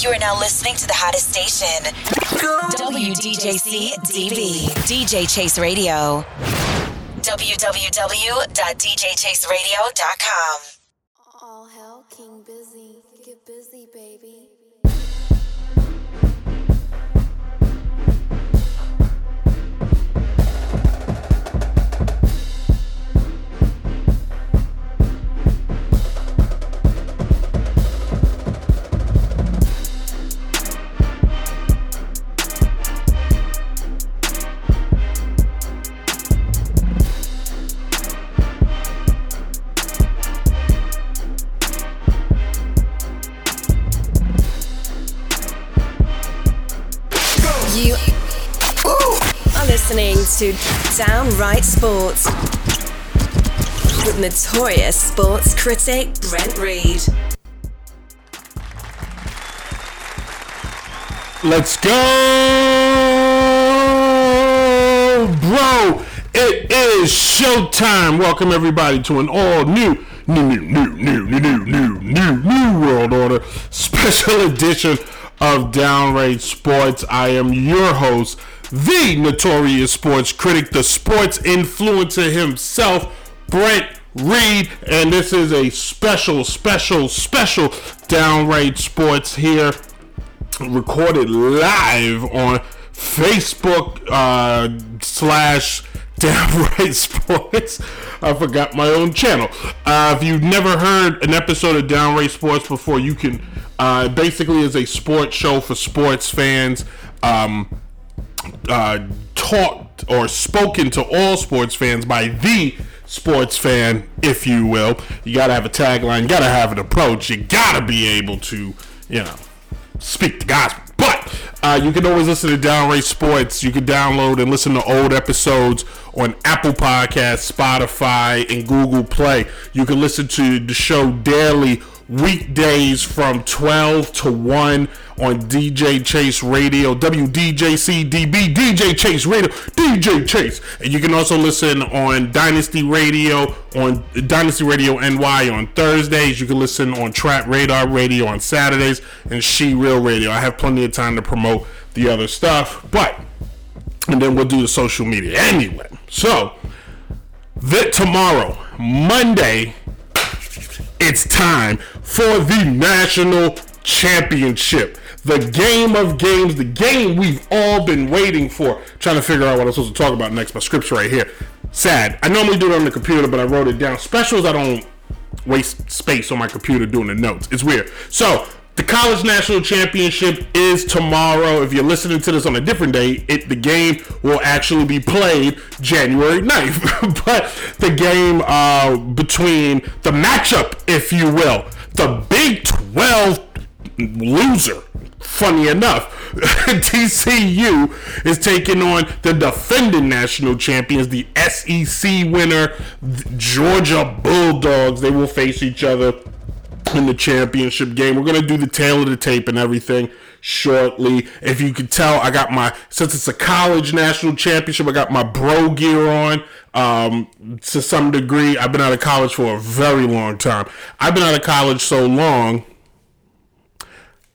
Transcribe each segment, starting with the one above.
You are now listening to the hottest station. WDJC DB. DJ Chase Radio. www.djchaseradio.com. All hell, King Busy. Get busy, baby. to Downright Sports with notorious sports critic Brent Reed. Let's go, bro. It is showtime. Welcome, everybody, to an all new new, new, new, new, new, new, new, new world order special edition of Downright Sports. I am your host, the notorious sports critic, the sports influencer himself, Brent Reed, and this is a special, special, special Downright Sports here recorded live on Facebook uh, slash Downright Sports. I forgot my own channel. Uh, if you've never heard an episode of Downright Sports before, you can. Uh, basically, is a sports show for sports fans. Um, uh, taught or spoken to all sports fans by the sports fan, if you will. You gotta have a tagline, you gotta have an approach, you gotta be able to, you know, speak the gospel. But uh, you can always listen to Downright Sports. You can download and listen to old episodes on Apple Podcasts, Spotify, and Google Play. You can listen to the show daily weekdays from 12 to 1 on DJ Chase Radio, WDJCDB, DJ Chase Radio, DJ Chase. And you can also listen on Dynasty Radio, on Dynasty Radio NY on Thursdays. You can listen on Trap Radar Radio on Saturdays and She Real Radio. I have plenty of time to promote the other stuff, but and then we'll do the social media anyway. So, that tomorrow, Monday, it's time for the national championship. The game of games, the game we've all been waiting for. Trying to figure out what I'm supposed to talk about next. My script's right here. Sad. I normally do it on the computer, but I wrote it down. Specials, I don't waste space on my computer doing the notes. It's weird. So, the college national championship is tomorrow. If you're listening to this on a different day, it the game will actually be played January 9th. but the game uh, between the matchup, if you will, the Big 12 loser, funny enough, TCU is taking on the defending national champions, the SEC winner, Georgia Bulldogs. They will face each other in the championship game. We're gonna do the tale of the tape and everything shortly. If you can tell, I got my since it's a college national championship, I got my bro gear on. Um, to some degree, I've been out of college for a very long time. I've been out of college so long.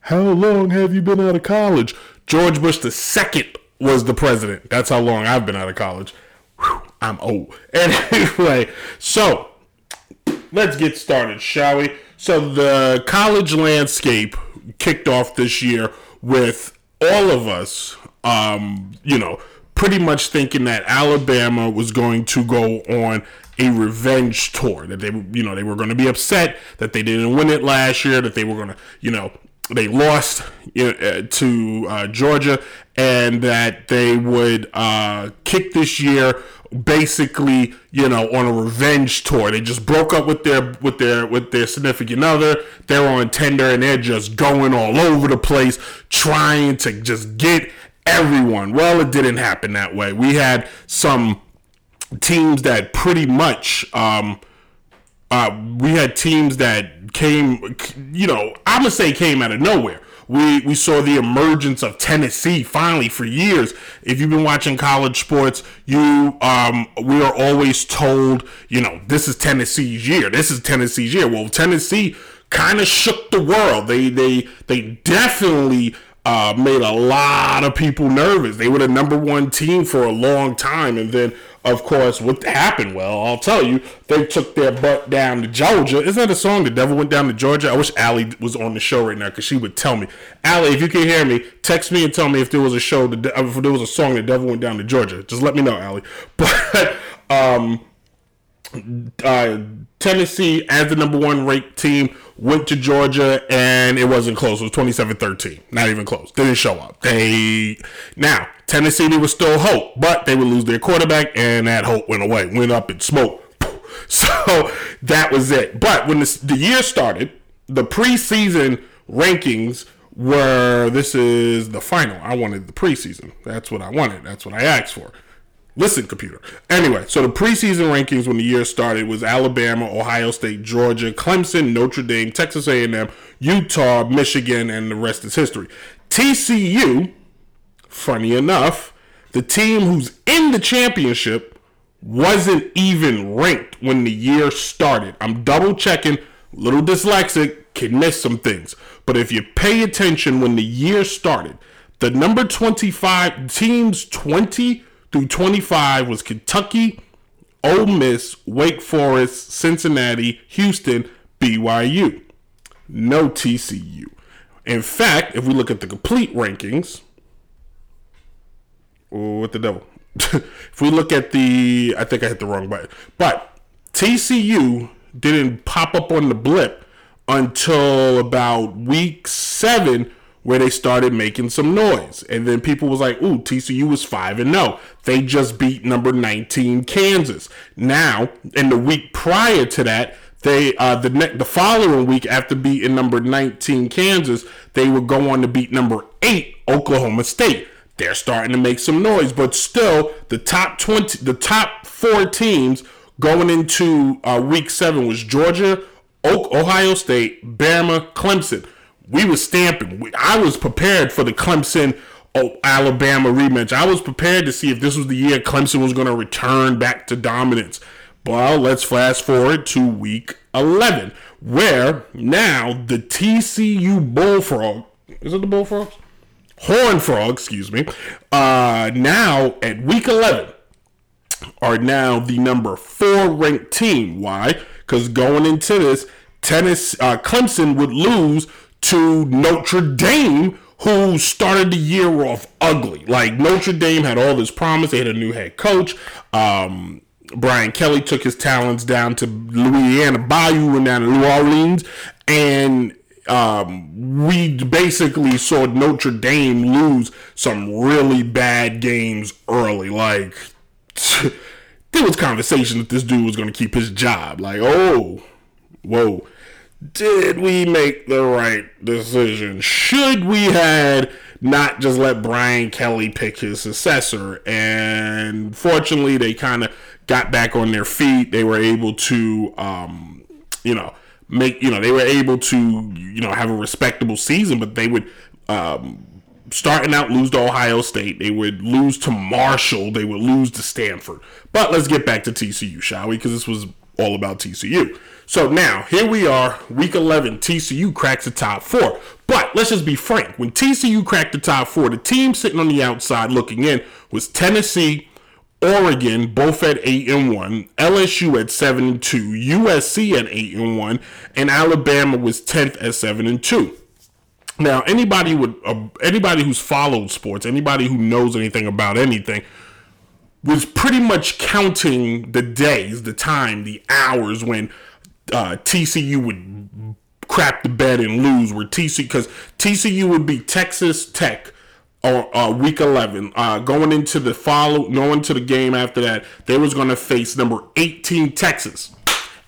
How long have you been out of college? George Bush the second was the president. That's how long I've been out of college. Whew, I'm old. Anyway, so let's get started, shall we? So the college landscape kicked off this year with all of us, um, you know, pretty much thinking that Alabama was going to go on a revenge tour. That they, you know, they were going to be upset that they didn't win it last year. That they were going to, you know, they lost you know, uh, to uh, Georgia, and that they would uh, kick this year basically you know on a revenge tour. They just broke up with their with their with their significant other. They're on Tinder and they're just going all over the place trying to just get everyone. Well it didn't happen that way. We had some teams that pretty much um uh, we had teams that came, you know, I'm gonna say came out of nowhere. We we saw the emergence of Tennessee finally for years. If you've been watching college sports, you um we are always told, you know, this is Tennessee's year. This is Tennessee's year. Well, Tennessee kind of shook the world. They they they definitely uh, made a lot of people nervous. They were the number one team for a long time, and then of course, what happened? Well, I'll tell you, they took their butt down to Georgia. Isn't that a song? The Devil Went Down to Georgia. I wish Allie was on the show right now because she would tell me. Allie, if you can hear me, text me and tell me if there was a show, if there was a song, The Devil Went Down to Georgia. Just let me know, Allie. But um, uh, Tennessee, as the number one ranked team, went to Georgia and it wasn't close. It was 27 13. Not even close. Didn't show up. They now Tennessee was still hope, but they would lose their quarterback and that hope went away, went up in smoke. So that was it. But when the, the year started, the preseason rankings were this is the final. I wanted the preseason. That's what I wanted. That's what I asked for. Listen, computer. Anyway, so the preseason rankings when the year started was Alabama, Ohio State, Georgia, Clemson, Notre Dame, Texas A&M, Utah, Michigan, and the rest is history. TCU, funny enough, the team who's in the championship wasn't even ranked when the year started. I'm double checking, little dyslexic, can miss some things. But if you pay attention when the year started, the number 25 teams 20 through 25 was Kentucky, Ole Miss, Wake Forest, Cincinnati, Houston, BYU. No TCU. In fact, if we look at the complete rankings, what the devil? if we look at the, I think I hit the wrong button, but TCU didn't pop up on the blip until about week seven where they started making some noise. And then people was like, ooh, TCU was 5 and no. They just beat number 19 Kansas. Now, in the week prior to that, they uh, the ne- the following week after beating number 19 Kansas, they would go on to beat number 8 Oklahoma State. They're starting to make some noise, but still the top 20 the top 4 teams going into uh, week 7 was Georgia, Ohio State, Bama, Clemson we were stamping. I was prepared for the Clemson oh, Alabama rematch. I was prepared to see if this was the year Clemson was going to return back to dominance. Well, let's fast forward to week 11, where now the TCU Bullfrog, is it the Bullfrogs? Horn Frog, excuse me, uh, now at week 11 are now the number four ranked team. Why? Because going into this, tennis, uh, Clemson would lose to Notre Dame, who started the year off ugly. Like Notre Dame had all this promise. They had a new head coach. Um, Brian Kelly took his talents down to Louisiana Bayou and down to New Orleans, and um, we basically saw Notre Dame lose some really bad games early. Like there was conversation that this dude was going to keep his job. Like, oh, whoa did we make the right decision? Should we had not just let Brian Kelly pick his successor? And fortunately, they kind of got back on their feet. They were able to, um, you know, make you know they were able to you know have a respectable season, but they would. Um, starting out lose to Ohio State, they would lose to Marshall, they would lose to Stanford. But let's get back to TCU, shall we? Because this was all about TCU. So now, here we are, week 11, TCU cracks the top four. But let's just be frank. When TCU cracked the top four, the team sitting on the outside looking in was Tennessee, Oregon, both at 8 and 1, LSU at 7 and 2, USC at 8 and 1, and Alabama was 10th at 7 and 2. Now, anybody would uh, anybody who's followed sports, anybody who knows anything about anything was pretty much counting the days, the time, the hours when uh, TCU would crap the bed and lose. Where TCU because TCU would be Texas Tech or uh, week 11 uh, going into the follow going to the game after that they was going to face number 18 texas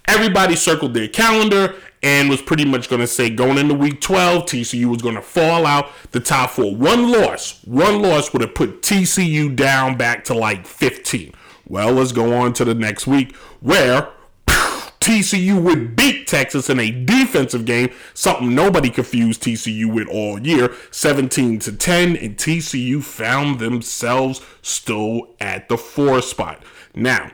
everybody circled their calendar and was pretty much going to say going into week 12 tcu was going to fall out the top four one loss one loss would have put tcu down back to like 15 well let's go on to the next week where TCU would beat Texas in a defensive game, something nobody confused TCU with all year, 17 to 10, and TCU found themselves still at the four spot. Now,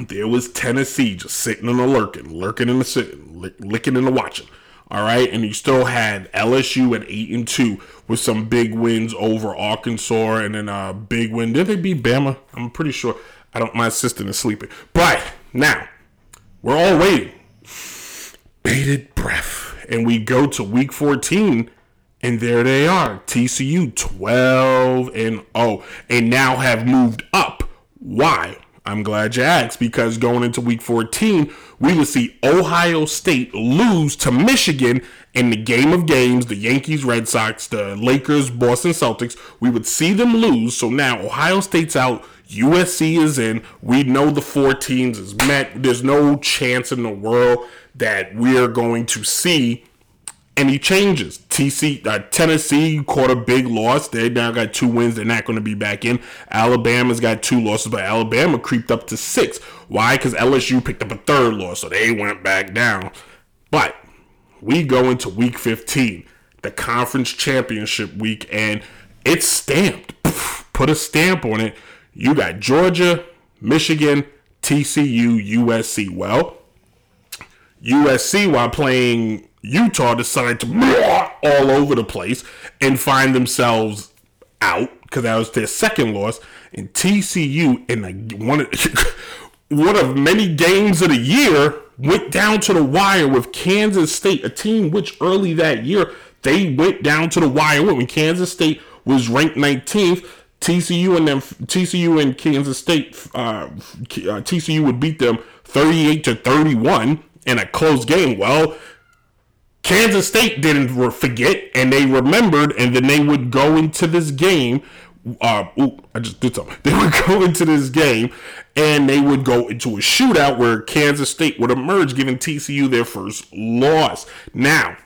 there was Tennessee just sitting and lurking, lurking in the sitting, lick, licking and watching. All right, and you still had LSU at eight and two with some big wins over Arkansas, and then a big win. Did they beat Bama? I'm pretty sure. I don't. My assistant is sleeping, but now we're all waiting, bated breath, and we go to week 14 and there they are. TCU 12 and 0 and now have moved up. Why? I'm glad you asked because going into week 14, we would see Ohio State lose to Michigan in the game of games, the Yankees, Red Sox, the Lakers, Boston Celtics. We would see them lose. So now Ohio State's out, USC is in. We know the four teams is met. There's no chance in the world that we're going to see any changes. TC uh, Tennessee caught a big loss. They now got two wins. They're not going to be back in. Alabama's got two losses, but Alabama creeped up to six. Why? Because LSU picked up a third loss, so they went back down. But we go into week 15, the conference championship week, and it's stamped. Put a stamp on it. You got Georgia, Michigan, TCU, USC. Well, USC, while playing Utah decided to all over the place and find themselves out because that was their second loss. And TCU in the, one of, one of many games of the year went down to the wire with Kansas State, a team which early that year they went down to the wire when Kansas State was ranked 19th. TCU and them TCU and Kansas State uh, uh TCU would beat them 38 to 31 in a close game. Well, Kansas State didn't forget and they remembered, and then they would go into this game. Uh, ooh, I just did something. They would go into this game and they would go into a shootout where Kansas State would emerge, giving TCU their first loss. Now,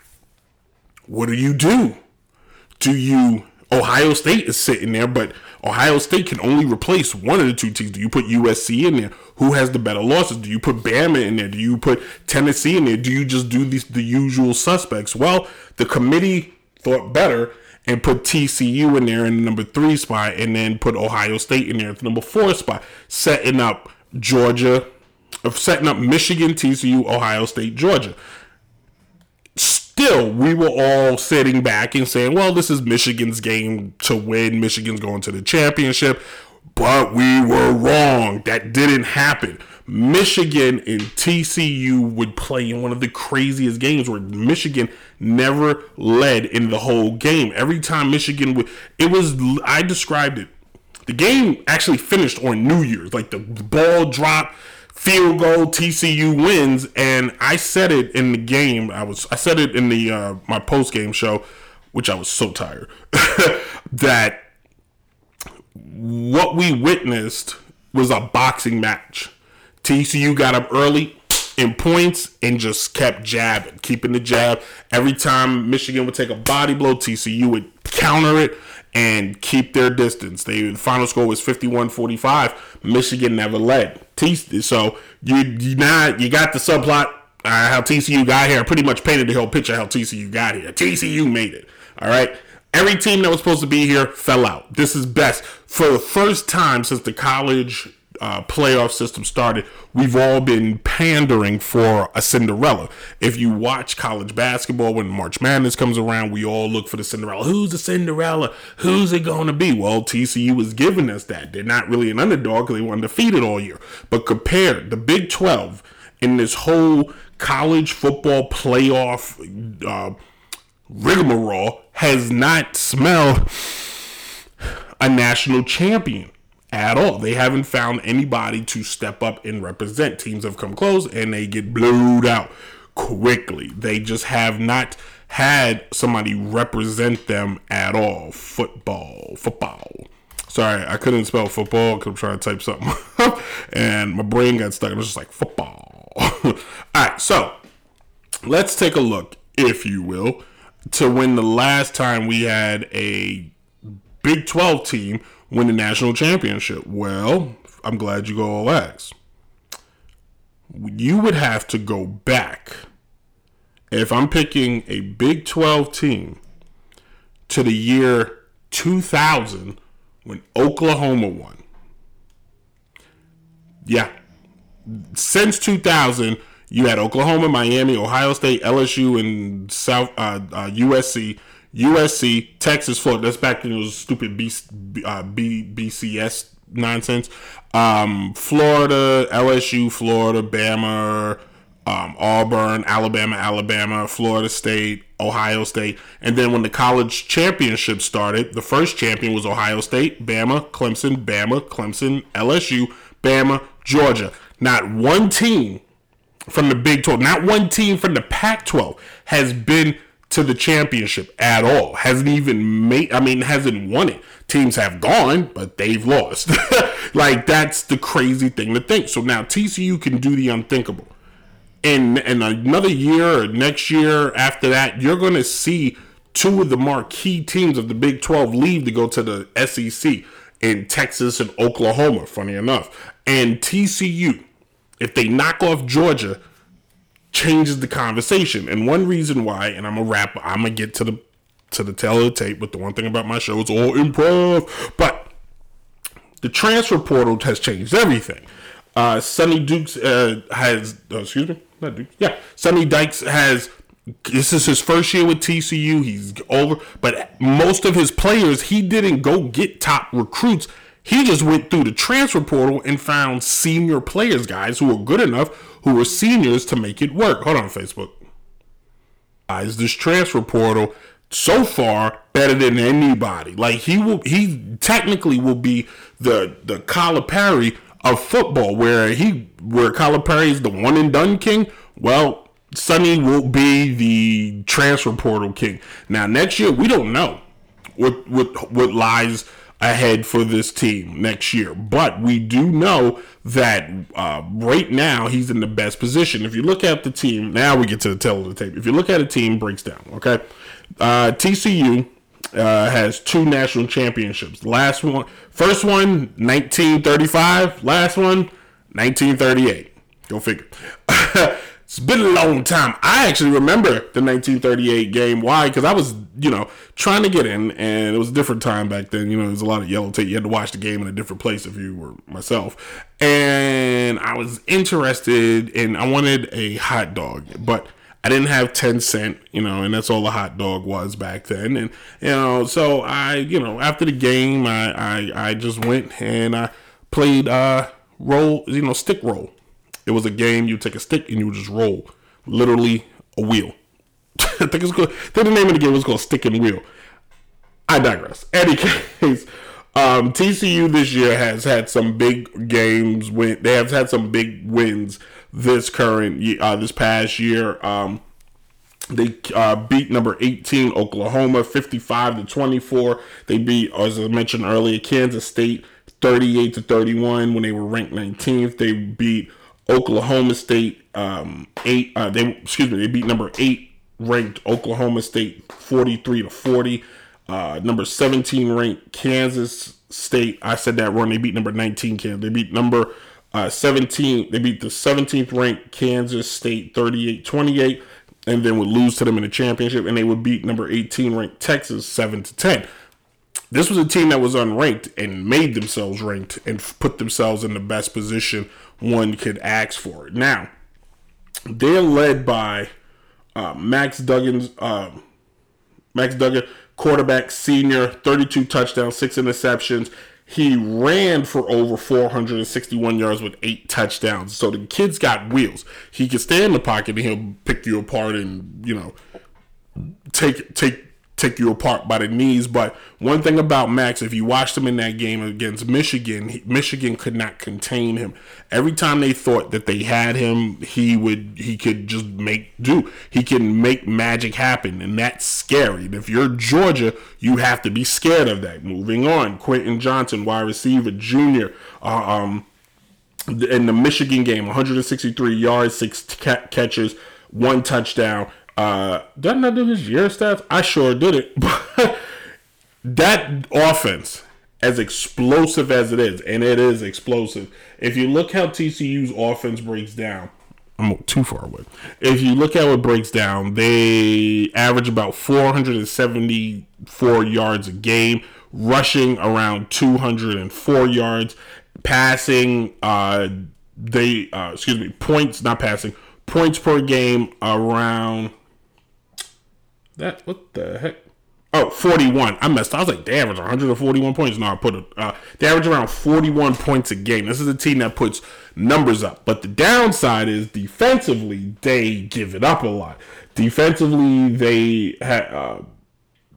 what do you do? Do you Ohio State is sitting there, but Ohio State can only replace one of the two teams. Do you put USC in there? Who has the better losses? Do you put Bama in there? Do you put Tennessee in there? Do you just do these the usual suspects? Well, the committee thought better and put TCU in there in the number three spot, and then put Ohio State in there at the number four spot, setting up Georgia, setting up Michigan, TCU, Ohio State, Georgia still, we were all sitting back and saying, well, this is Michigan's game to win. Michigan's going to the championship. But we were wrong. That didn't happen. Michigan and TCU would play in one of the craziest games where Michigan never led in the whole game. Every time Michigan would, it was, I described it. The game actually finished on New Year's. Like the ball dropped field goal TCU wins and I said it in the game. I was I said it in the uh, my post game show which I was so tired that what we witnessed was a boxing match. TCU got up early in points and just kept jabbing keeping the jab. Every time Michigan would take a body blow TCU would counter it and keep their distance. They, the final score was 51-45. Michigan never led. So you you not you got the subplot uh, how TCU got here. I pretty much painted the whole picture how TCU got here. TCU made it. All right. Every team that was supposed to be here fell out. This is best for the first time since the college uh, playoff system started, we've all been pandering for a Cinderella. If you watch college basketball when March Madness comes around, we all look for the Cinderella. Who's the Cinderella? Who's it going to be? Well, TCU was giving us that. They're not really an underdog because they were undefeated all year. But compared the Big 12 in this whole college football playoff uh, rigmarole has not smelled a national champion at all. They haven't found anybody to step up and represent. Teams have come close and they get blowed out quickly. They just have not had somebody represent them at all. Football, football. Sorry, I couldn't spell football because I'm trying to type something, and my brain got stuck. I was just like football. all right, so let's take a look, if you will, to when the last time we had a Big 12 team win the national championship? Well, I'm glad you go all ask. You would have to go back if I'm picking a Big 12 team to the year 2000 when Oklahoma won. Yeah. Since 2000, You had Oklahoma, Miami, Ohio State, LSU, and South uh, uh, USC. USC, Texas, Florida. That's back in those stupid B, uh, B, BCS nonsense. Um, Florida, LSU, Florida, Bama, um, Auburn, Alabama, Alabama, Florida State, Ohio State. And then when the college championship started, the first champion was Ohio State, Bama, Clemson, Bama, Clemson, LSU, Bama, Georgia. Not one team from the Big 12, not one team from the Pac 12 has been to the championship at all. Hasn't even made, I mean, hasn't won it. Teams have gone, but they've lost. like, that's the crazy thing to think. So now TCU can do the unthinkable. And, in another year or next year after that, you're going to see two of the marquee teams of the Big 12 leave to go to the SEC in Texas and Oklahoma, funny enough. And TCU, if they knock off Georgia, changes the conversation. And one reason why, and I'm a rap, I'm gonna get to the to the tale of the tape. But the one thing about my show, it's all improv. But the transfer portal has changed everything. Uh, Sonny Dukes uh, has, uh, excuse me, not Dukes, yeah, Sonny Dykes has. This is his first year with TCU. He's over, but most of his players, he didn't go get top recruits. He just went through the transfer portal and found senior players, guys who were good enough who were seniors to make it work. Hold on, Facebook. Is this transfer portal so far better than anybody? Like he will, he technically will be the the Calipari of football, where he where Calipari is the one and done king. Well, Sonny will be the transfer portal king. Now next year we don't know what what what lies ahead for this team next year. But we do know that uh, right now he's in the best position. If you look at the team, now we get to the tale of the tape. If you look at a team breaks down, okay? Uh, TCU uh, has two national championships. Last one, first one, 1935. Last one, 1938. Go figure. Been a long time. I actually remember the 1938 game. Why? Because I was, you know, trying to get in, and it was a different time back then. You know, there was a lot of yellow tape. You had to watch the game in a different place if you were myself. And I was interested, and I wanted a hot dog, but I didn't have 10 cent, you know, and that's all a hot dog was back then. And, you know, so I, you know, after the game, I, I, I just went and I played, uh, roll, you know, stick roll it was a game you take a stick and you just roll, literally a wheel. I think it's called. I think the name of the game was called Stick and Wheel. I digress. Any case, um, TCU this year has had some big games. Win. They have had some big wins this current uh, this past year. Um, they uh, beat number 18 Oklahoma 55 to 24. They beat, as I mentioned earlier, Kansas State 38 to 31 when they were ranked 19th. They beat Oklahoma State um, eight. Uh, they excuse me. They beat number eight ranked Oklahoma State forty three to forty. Uh, number seventeen ranked Kansas State. I said that wrong. They beat number nineteen Kansas. They beat number uh, 17. They beat the 17th ranked Kansas State 38-28 and then would lose to them in the championship and they would beat number 18 ranked Texas 7 to 10. This was a team that was unranked and made themselves ranked and put themselves in the best position one could ask for it. Now, they're led by uh, Max Duggan's uh, Max Duggan, quarterback, senior, 32 touchdowns, six interceptions. He ran for over 461 yards with eight touchdowns. So the kid's got wheels. He can stay in the pocket and he'll pick you apart and you know take take take you apart by the knees. But one thing about Max, if you watched him in that game against Michigan, Michigan could not contain him. Every time they thought that they had him, he would he could just make do. He can make magic happen, and that's scary. And if you're Georgia, you have to be scared of that. Moving on, Quentin Johnston, wide receiver, junior. Uh, um, in the Michigan game, 163 yards, six catches, one touchdown. Uh, did I not do his year stats? I sure did it. That offense, as explosive as it is, and it is explosive. If you look how TCU's offense breaks down, I'm too far away. If you look at what breaks down, they average about 474 yards a game, rushing around 204 yards, passing. Uh, they uh, excuse me, points not passing points per game around that. What the heck? Oh, 41. I messed up. I was like, they average 141 points. No, I put it. Uh, they average around 41 points a game. This is a team that puts numbers up. But the downside is defensively, they give it up a lot. Defensively, they ha- uh,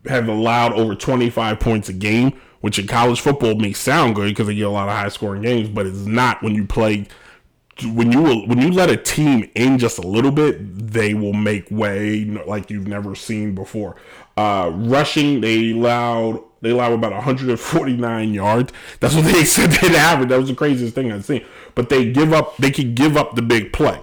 have allowed over 25 points a game, which in college football may sound good because they get a lot of high scoring games, but it's not when you play when you will, when you let a team in just a little bit, they will make way like you've never seen before. Uh, rushing, they allowed they allow about 149 yards. That's what they said they'd average. That was the craziest thing I've seen. But they give up. They could give up the big play.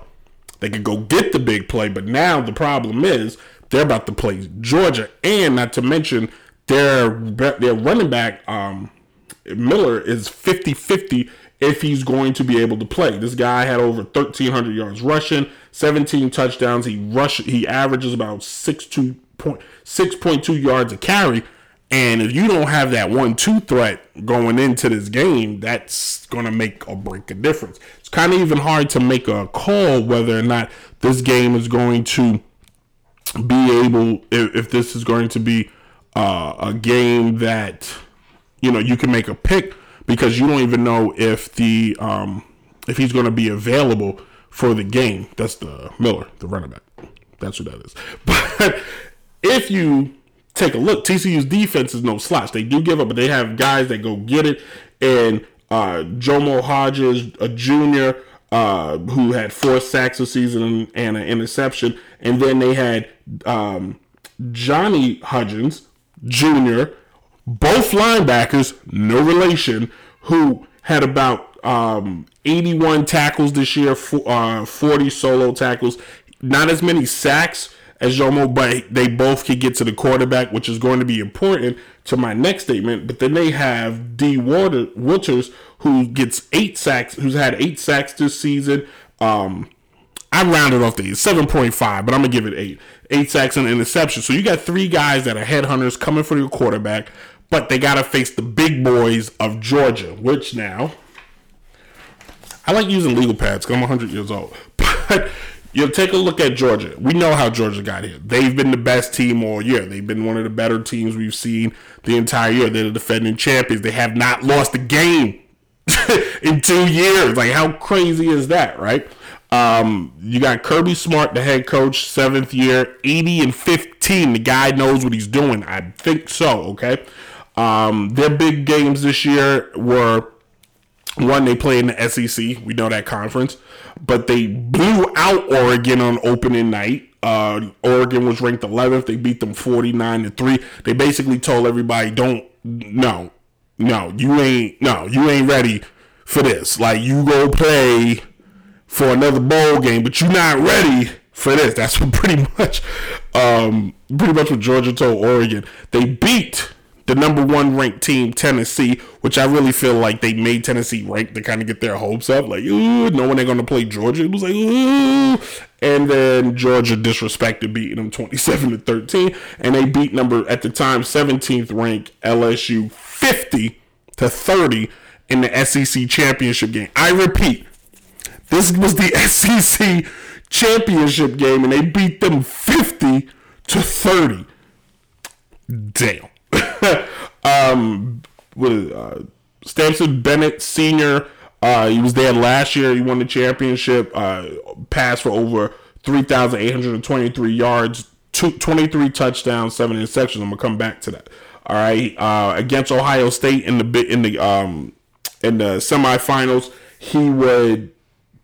They could go get the big play. But now the problem is they're about to play Georgia, and not to mention their their running back um, Miller is 50-50 if he's going to be able to play. This guy had over 1,300 yards rushing, 17 touchdowns. He rush he averages about 6.2 point, 6.2 yards a carry. And if you don't have that one-two threat going into this game, that's going to make or break a difference. It's kind of even hard to make a call whether or not this game is going to be able, if, if this is going to be uh, a game that you know you can make a pick because you don't even know if the um, if he's going to be available for the game. That's the Miller, the running back. That's what that is. But if you take a look, TCU's defense is no slouch. They do give up, but they have guys that go get it. And uh, Jomo Hodges, a junior, uh, who had four sacks a season and an interception, and then they had um, Johnny Hodges Jr., both linebackers, no relation, who had about um, 81 tackles this year, uh, 40 solo tackles, not as many sacks as Jomo, but they both can get to the quarterback, which is going to be important to my next statement. But then they have D. Water, Winters, who gets eight sacks, who's had eight sacks this season. Um, I rounded off the 7.5, but I'm gonna give it eight. Eight sacks and an interception. So you got three guys that are headhunters coming for your quarterback but they got to face the big boys of Georgia, which now I like using legal pads because I'm 100 years old. But you'll take a look at Georgia. We know how Georgia got here. They've been the best team all year. They've been one of the better teams we've seen the entire year. They're the defending champions. They have not lost a game in two years. Like, how crazy is that, right? Um, you got Kirby Smart, the head coach, seventh year, 80 and 15. The guy knows what he's doing. I think so, okay? Um, their big games this year were one they played in the SEC. We know that conference, but they blew out Oregon on opening night. Uh, Oregon was ranked 11th. They beat them 49 to three. They basically told everybody, "Don't, no, no, you ain't, no, you ain't ready for this. Like you go play for another bowl game, but you're not ready for this." That's what pretty much, um, pretty much what Georgia told Oregon. They beat the number one ranked team, Tennessee, which I really feel like they made Tennessee ranked to kind of get their hopes up. Like, ooh, no one ain't gonna play Georgia. It was like, ooh. And then Georgia disrespected beating them 27 to 13. And they beat number at the time 17th ranked LSU 50 to 30 in the SEC championship game. I repeat, this was the SEC championship game, and they beat them 50 to 30. Damn. um, with uh, Stetson Bennett Senior. Uh, he was there last year. He won the championship. Uh, passed for over three thousand eight hundred twenty-three yards, two, 23 touchdowns, seven interceptions. I'm gonna come back to that. All right, uh, against Ohio State in the in the um in the semifinals, he would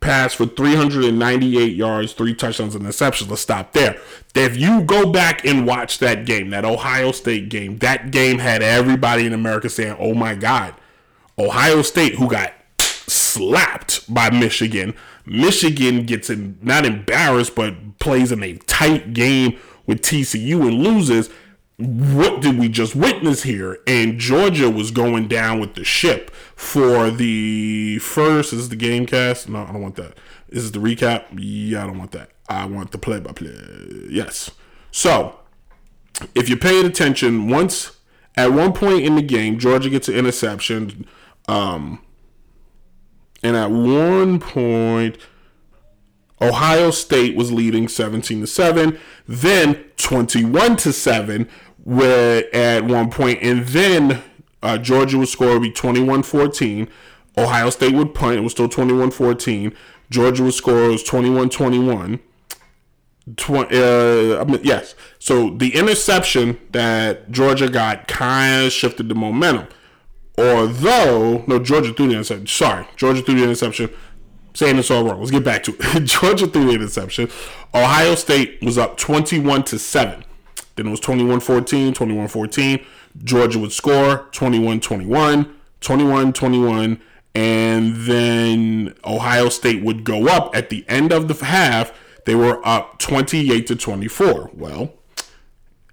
pass for 398 yards, three touchdowns, and interceptions. Let's stop there. If you go back and watch that game, that Ohio State game, that game had everybody in America saying, oh my God, Ohio State, who got slapped by Michigan. Michigan gets in, not embarrassed, but plays in a tight game with TCU and loses what did we just witness here? And Georgia was going down with the ship for the first. Is the game cast? No, I don't want that. Is the recap? Yeah, I don't want that. I want the play by play. Yes. So, if you're paying attention, once at one point in the game, Georgia gets an interception. Um, and at one point, Ohio State was leading 17 to 7, then 21 to 7 where at one point and then uh, Georgia would score would be 21-14. Ohio State would punt, it was still 21-14. Georgia would score it was 21-21. Tw- uh, I mean, yes. So the interception that Georgia got kind of shifted the momentum. Although, no, Georgia threw the interception. Sorry, Georgia threw the interception. Saying this all wrong. Let's get back to it. Georgia threw the interception. Ohio State was up 21 to 7. Then it was 21 14, 21 14. Georgia would score 21 21, 21 21. And then Ohio State would go up at the end of the half. They were up 28 to 24. Well,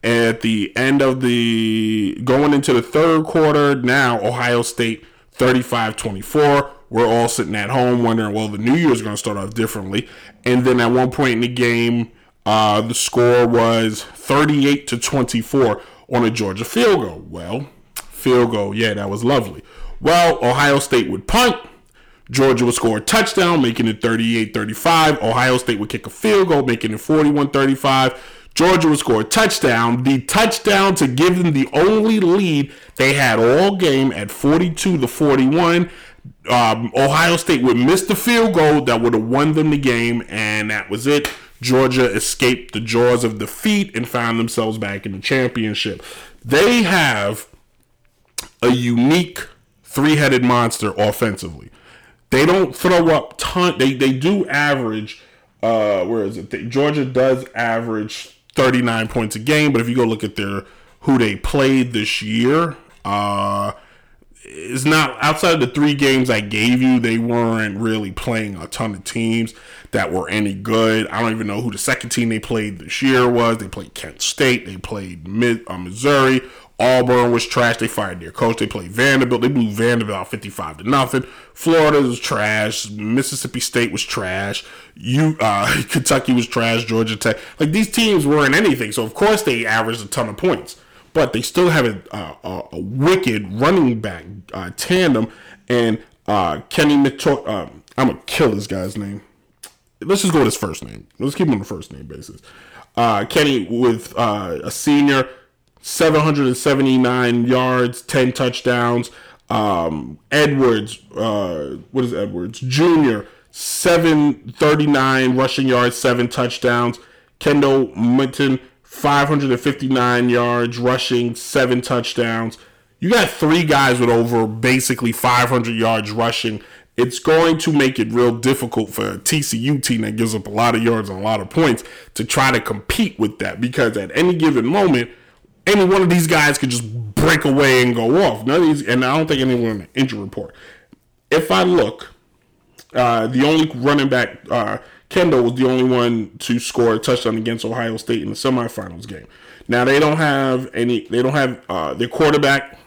at the end of the going into the third quarter, now Ohio State 35 24. We're all sitting at home wondering, well, the new year is going to start off differently. And then at one point in the game, uh, the score was 38 to 24 on a Georgia field goal. Well, field goal, yeah, that was lovely. Well, Ohio State would punt. Georgia would score a touchdown, making it 38 35. Ohio State would kick a field goal, making it 41 35. Georgia would score a touchdown, the touchdown to give them the only lead they had all game at 42 to 41. Um, Ohio State would miss the field goal that would have won them the game, and that was it. Georgia escaped the jaws of defeat and found themselves back in the championship. They have a unique three-headed monster offensively. They don't throw up ton. They they do average. Uh, where is it? They, Georgia does average 39 points a game, but if you go look at their who they played this year, uh, it's not outside of the three games I gave you. They weren't really playing a ton of teams that were any good. I don't even know who the second team they played this year was. They played Kent State. They played Mid, uh, Missouri. Auburn was trash. They fired their coach. They played Vanderbilt. They blew Vanderbilt 55 to nothing. Florida was trash. Mississippi State was trash. You uh, Kentucky was trash. Georgia Tech. Like these teams weren't anything. So of course they averaged a ton of points. But they still have a, a, a wicked running back uh, tandem. And uh, Kenny Mitchell. Um, I'm gonna kill this guy's name let's just go with his first name. Let's keep him on the first name basis. Uh, Kenny with uh, a senior, 779 yards, 10 touchdowns. Um, Edwards, uh, what is Edwards? Junior, 739 rushing yards, seven touchdowns. Kendall Milton, 559 yards rushing, seven touchdowns. You got three guys with over basically 500 yards rushing it's going to make it real difficult for a TCU team that gives up a lot of yards and a lot of points to try to compete with that because at any given moment, any one of these guys could just break away and go off. None of these, and I don't think anyone in the injury report. If I look, uh, the only running back, uh, Kendall was the only one to score a touchdown against Ohio State in the semifinals game. Now they don't have any. They don't have uh, their quarterback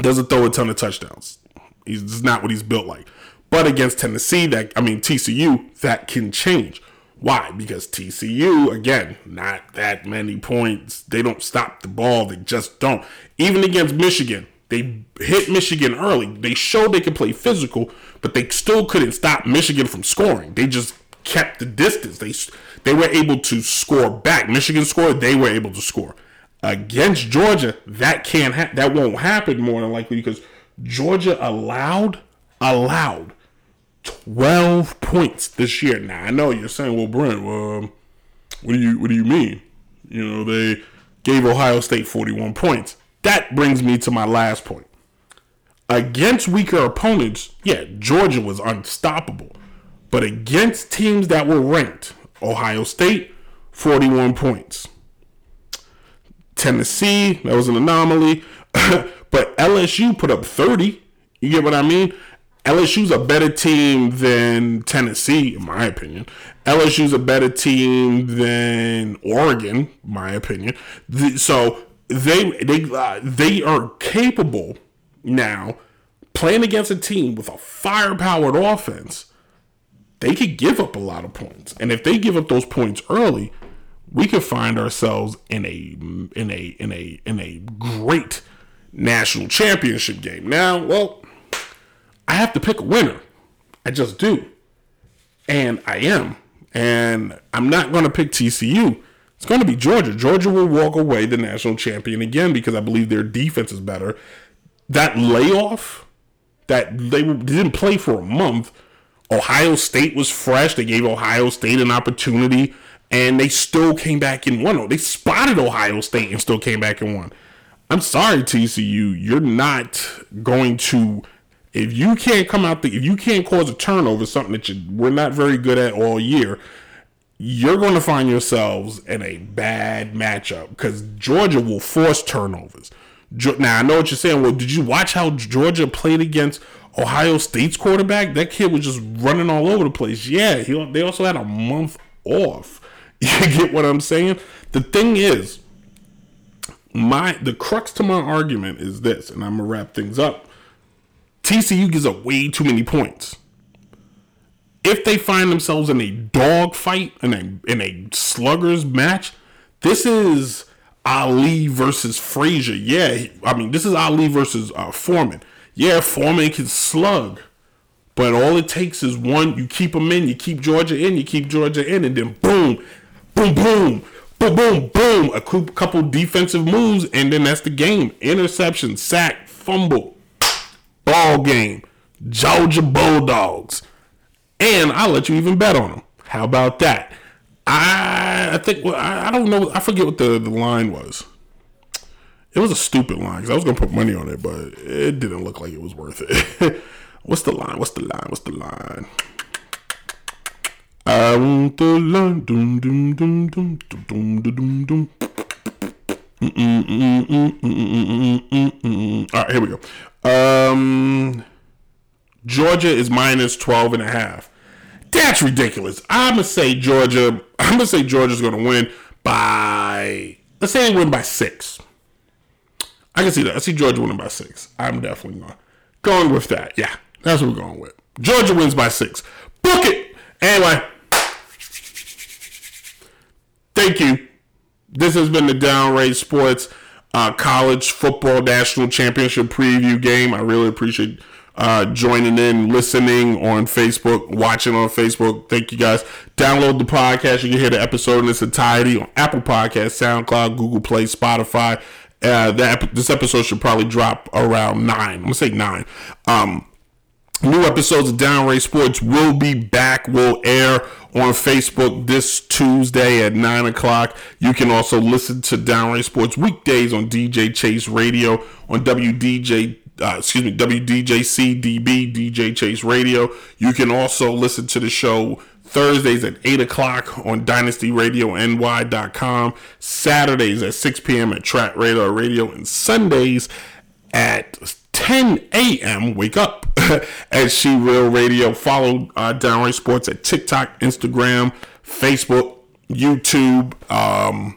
doesn't throw a ton of touchdowns. He's not what he's built like. But against Tennessee, that I mean TCU, that can change. Why? Because TCU, again, not that many points. They don't stop the ball. They just don't. Even against Michigan, they hit Michigan early. They showed they could play physical, but they still couldn't stop Michigan from scoring. They just kept the distance. They they were able to score back. Michigan scored. They were able to score against Georgia. That can't ha- that won't happen more than likely because Georgia allowed allowed 12 points this year. Now I know you're saying, well, Brent, well, um, what do you what do you mean? You know, they gave Ohio State 41 points. That brings me to my last point. Against weaker opponents, yeah, Georgia was unstoppable. But against teams that were ranked, Ohio State, 41 points. Tennessee, that was an anomaly. but LSU put up 30. You get what I mean? LSU's a better team than Tennessee, in my opinion. LSU's a better team than Oregon, my opinion. so they they uh, they are capable now playing against a team with a firepowered offense. They could give up a lot of points, and if they give up those points early, we could find ourselves in a in a in a in a great national championship game. Now, well, I have to pick a winner. I just do. And I am. And I'm not going to pick TCU. It's going to be Georgia. Georgia will walk away the national champion again because I believe their defense is better. That layoff, that they didn't play for a month. Ohio State was fresh. They gave Ohio State an opportunity, and they still came back and won. Oh, they spotted Ohio State and still came back and won. I'm sorry, TCU. You're not going to. If you can't come out, the, if you can't cause a turnover, something that you, we're not very good at all year, you're going to find yourselves in a bad matchup because Georgia will force turnovers. Now I know what you're saying. Well, did you watch how Georgia played against Ohio State's quarterback? That kid was just running all over the place. Yeah, he, they also had a month off. You get what I'm saying? The thing is, my the crux to my argument is this, and I'm gonna wrap things up. TCU gives up way too many points. If they find themselves in a dog fight in a in a sluggers match, this is Ali versus Frazier. Yeah, I mean this is Ali versus uh, Foreman. Yeah, Foreman can slug, but all it takes is one. You keep them in, you keep Georgia in, you keep Georgia in, and then boom, boom, boom, boom, boom, boom. A couple defensive moves, and then that's the game. Interception, sack, fumble, ball game. Georgia Bulldogs, and I'll let you even bet on them. How about that? I I think well, I, I don't know. I forget what the, the line was. It was a stupid line because I was gonna put money on it, but it didn't look like it was worth it. What's the line? What's the line? What's the line? I want the line. Doom doom doom doom doom doom doom All right, here we go. Um, Georgia is minus 12 and a half. That's ridiculous. I'm gonna say Georgia. I'm gonna say Georgia's gonna win by. Let's say they win by six. I can see that. I see Georgia winning by six. I'm definitely going going with that. Yeah, that's what we're going with. Georgia wins by six. Book it. Anyway, thank you. This has been the Downrange Sports uh, College Football National Championship preview game. I really appreciate uh, joining in, listening on Facebook, watching on Facebook. Thank you guys. Download the podcast. You can hear the episode in its entirety on Apple Podcasts, SoundCloud, Google Play, Spotify. Uh, that this episode should probably drop around nine. I'm gonna say nine. Um, new episodes of Downrange Sports will be back. Will air on Facebook this Tuesday at nine o'clock. You can also listen to Downrange Sports weekdays on DJ Chase Radio on WDJ uh, excuse me, WDJCDB, DJ Chase Radio. You can also listen to the show Thursdays at 8 o'clock on DynastyRadioNY.com, Saturdays at 6 p.m. at Track Radar Radio, and Sundays at 10 a.m. Wake up at She Real Radio. Follow uh, Downrange Sports at TikTok, Instagram, Facebook, YouTube. Um,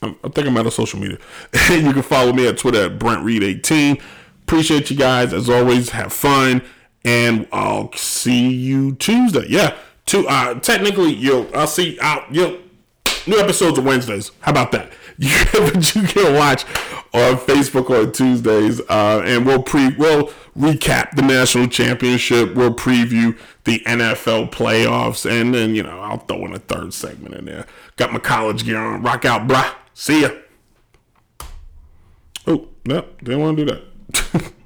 I think I'm out of social media. you can follow me at Twitter at Brent Reed 18. Appreciate you guys as always. Have fun, and I'll see you Tuesday. Yeah, two. Uh, technically, you'll. I'll see. Out. You'll. New episodes are Wednesdays. How about that? You, you can watch on Facebook on Tuesdays, uh, and we'll pre we'll recap the national championship. We'll preview the NFL playoffs, and then you know I'll throw in a third segment in there. Got my college gear on. Rock out, brah. See ya. Oh no, didn't want to do that.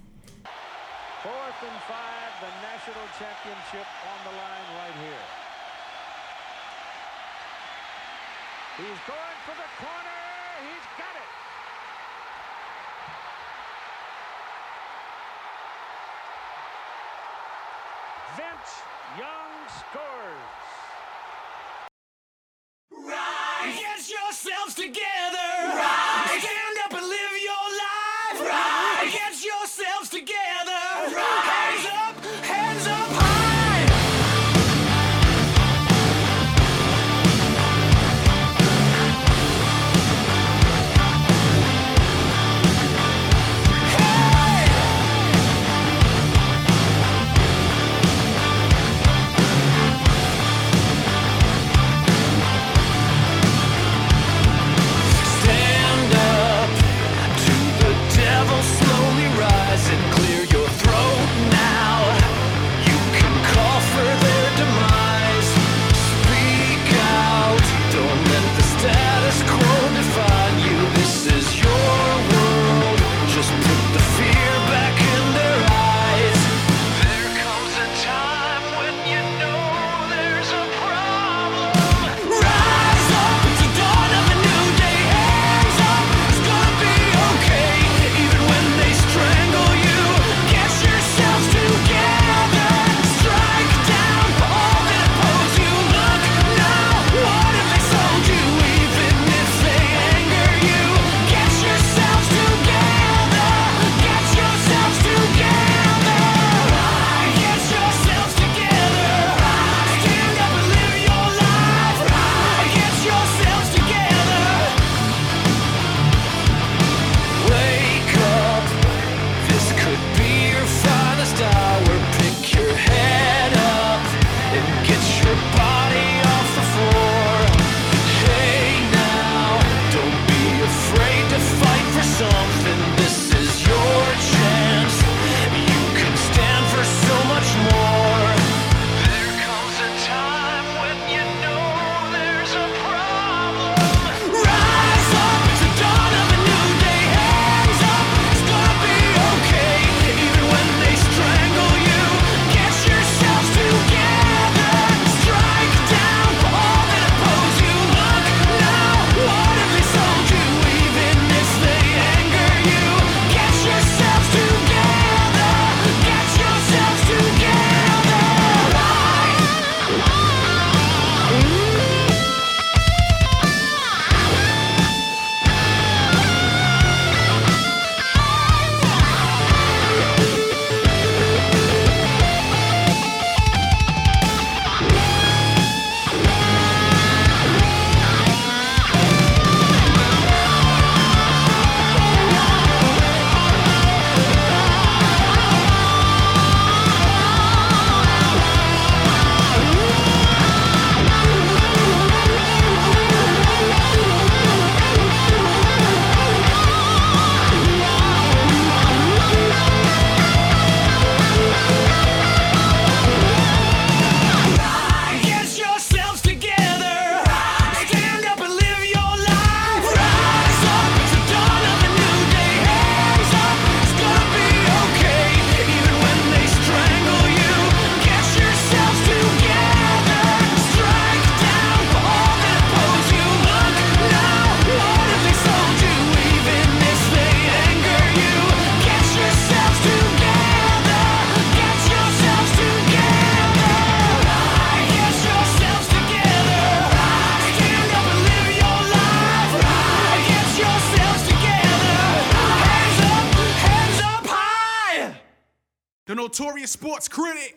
sports critic,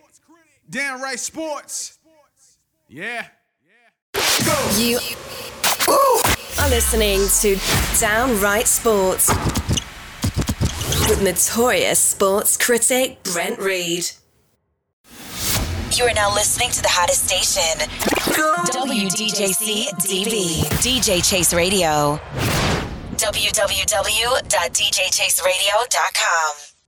Downrange Sports. Yeah. You are listening to Downrange Sports with notorious sports critic Brent Reed. You are now listening to the hottest station. WDJC DB. DJ Chase Radio. www.djchaseradio.com.